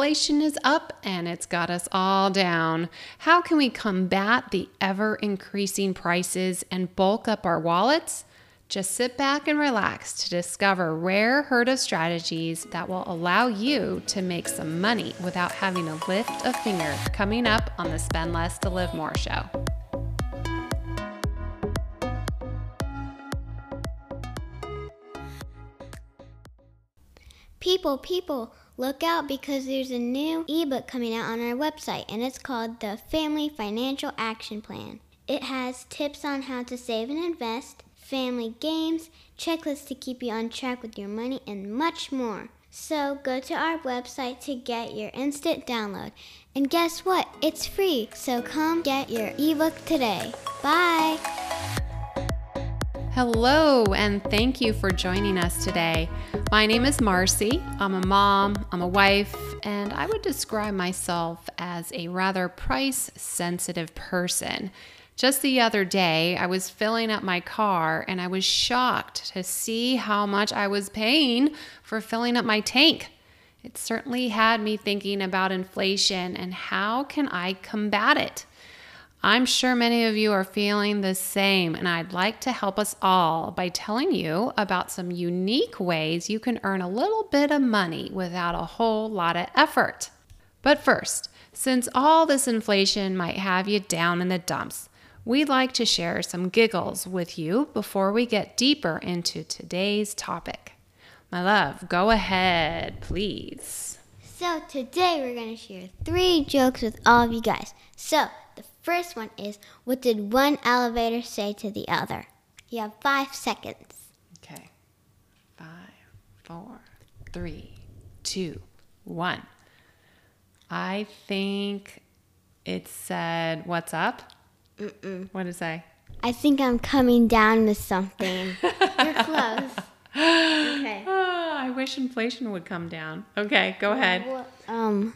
Inflation is up and it's got us all down. How can we combat the ever increasing prices and bulk up our wallets? Just sit back and relax to discover rare herd of strategies that will allow you to make some money without having to lift a finger coming up on the Spend Less to Live More show. People, people, look out because there's a new ebook coming out on our website and it's called the Family Financial Action Plan. It has tips on how to save and invest, family games, checklists to keep you on track with your money, and much more. So go to our website to get your instant download. And guess what? It's free. So come get your ebook today. Bye. Hello, and thank you for joining us today. My name is Marcy. I'm a mom, I'm a wife, and I would describe myself as a rather price sensitive person. Just the other day, I was filling up my car and I was shocked to see how much I was paying for filling up my tank. It certainly had me thinking about inflation and how can I combat it? I'm sure many of you are feeling the same, and I'd like to help us all by telling you about some unique ways you can earn a little bit of money without a whole lot of effort. But first, since all this inflation might have you down in the dumps, we'd like to share some giggles with you before we get deeper into today's topic. My love, go ahead, please. So today we're going to share three jokes with all of you guys. So first one is What did one elevator say to the other? You have five seconds. Okay. Five, four, three, two, one. I think it said, What's up? Mm-mm. What did it say? I think I'm coming down with something. You're close. Okay. Oh, I wish inflation would come down. Okay, go ahead. Um,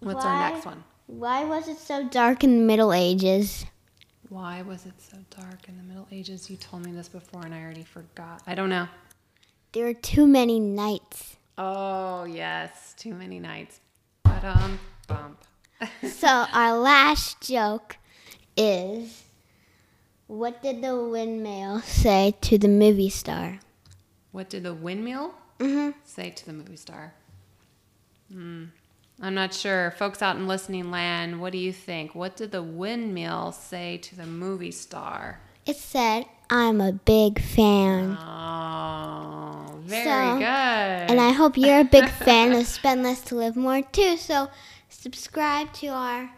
What's our next one? Why was it so dark in the Middle Ages? Why was it so dark in the Middle Ages? You told me this before and I already forgot. I don't know. There were too many nights. Oh, yes. Too many nights. But, um, bump. So our last joke is What did the windmill say to the movie star? What did the windmill Mm-hmm. say to the movie star? Hmm. I'm not sure. Folks out in listening land, what do you think? What did the windmill say to the movie star? It said, I'm a big fan. Oh, very So- good. And I hope you're a big fan of Spend Less to Live More too. So subscribe to our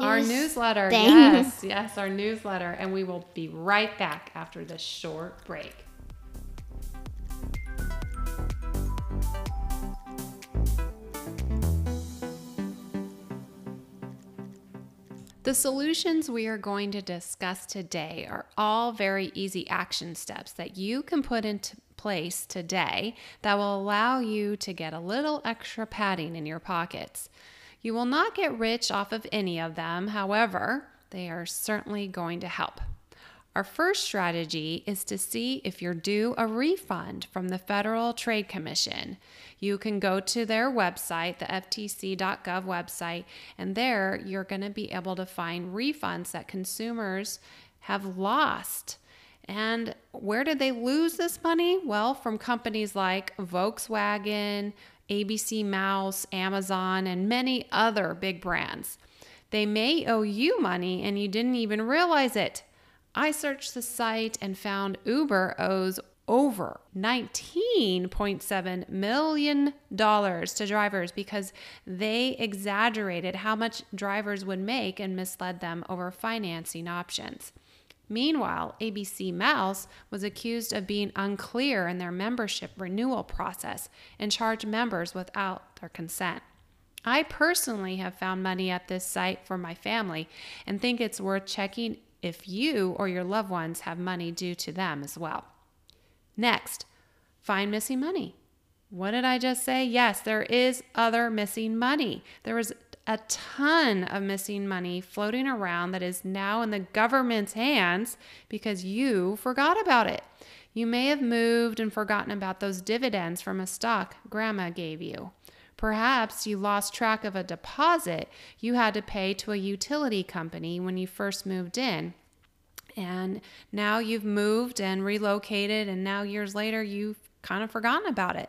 our newsletter, thing. yes, yes, our newsletter, and we will be right back after this short break. The solutions we are going to discuss today are all very easy action steps that you can put into place today that will allow you to get a little extra padding in your pockets. You will not get rich off of any of them, however, they are certainly going to help. Our first strategy is to see if you're due a refund from the Federal Trade Commission. You can go to their website, the ftc.gov website, and there you're going to be able to find refunds that consumers have lost. And where did they lose this money? Well, from companies like Volkswagen, ABC Mouse, Amazon, and many other big brands. They may owe you money and you didn't even realize it. I searched the site and found Uber owes over $19.7 million to drivers because they exaggerated how much drivers would make and misled them over financing options. Meanwhile, ABC Mouse was accused of being unclear in their membership renewal process and charged members without their consent. I personally have found money at this site for my family and think it's worth checking if you or your loved ones have money due to them as well. Next, find missing money. What did I just say? Yes, there is other missing money. There is a ton of missing money floating around that is now in the government's hands because you forgot about it. You may have moved and forgotten about those dividends from a stock grandma gave you. Perhaps you lost track of a deposit you had to pay to a utility company when you first moved in. And now you've moved and relocated, and now years later you've kind of forgotten about it.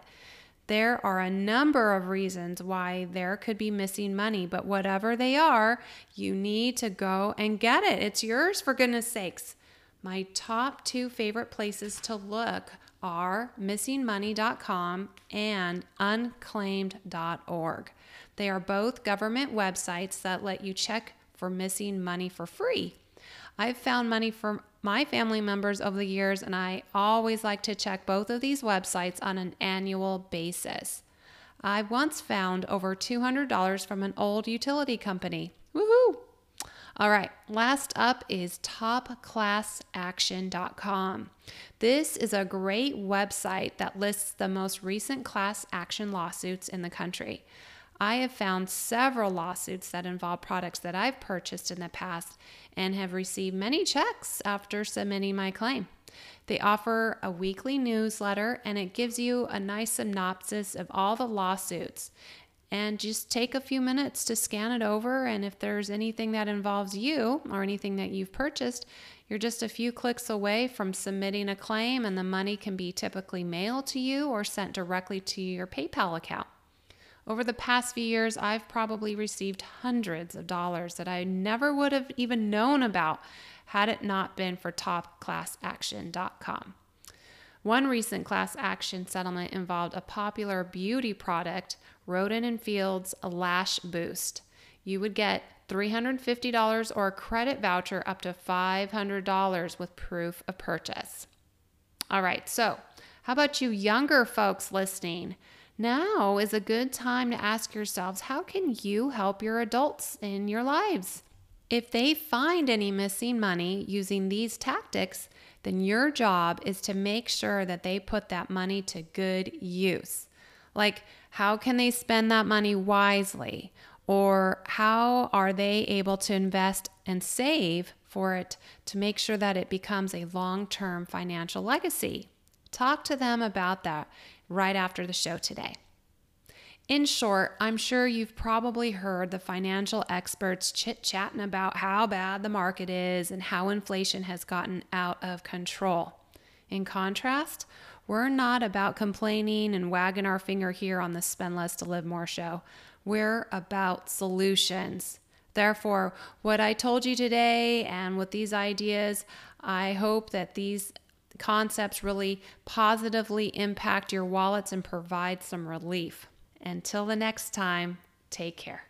There are a number of reasons why there could be missing money, but whatever they are, you need to go and get it. It's yours for goodness sakes. My top two favorite places to look are missingmoney.com and unclaimed.org. They are both government websites that let you check for missing money for free. I've found money for my family members over the years, and I always like to check both of these websites on an annual basis. I once found over $200 from an old utility company. Woohoo! All right, last up is topclassaction.com. This is a great website that lists the most recent class action lawsuits in the country. I have found several lawsuits that involve products that I've purchased in the past and have received many checks after submitting my claim. They offer a weekly newsletter and it gives you a nice synopsis of all the lawsuits. And just take a few minutes to scan it over. And if there's anything that involves you or anything that you've purchased, you're just a few clicks away from submitting a claim, and the money can be typically mailed to you or sent directly to your PayPal account. Over the past few years, I've probably received hundreds of dollars that I never would have even known about had it not been for topclassaction.com. One recent class action settlement involved a popular beauty product, Rodan and Fields Lash Boost. You would get $350 or a credit voucher up to $500 with proof of purchase. All right, so how about you younger folks listening? Now is a good time to ask yourselves how can you help your adults in your lives? If they find any missing money using these tactics, then your job is to make sure that they put that money to good use. Like, how can they spend that money wisely? Or how are they able to invest and save for it to make sure that it becomes a long term financial legacy? Talk to them about that right after the show today. In short, I'm sure you've probably heard the financial experts chit chatting about how bad the market is and how inflation has gotten out of control. In contrast, we're not about complaining and wagging our finger here on the Spend Less to Live More show. We're about solutions. Therefore, what I told you today and with these ideas, I hope that these concepts really positively impact your wallets and provide some relief. Until the next time, take care.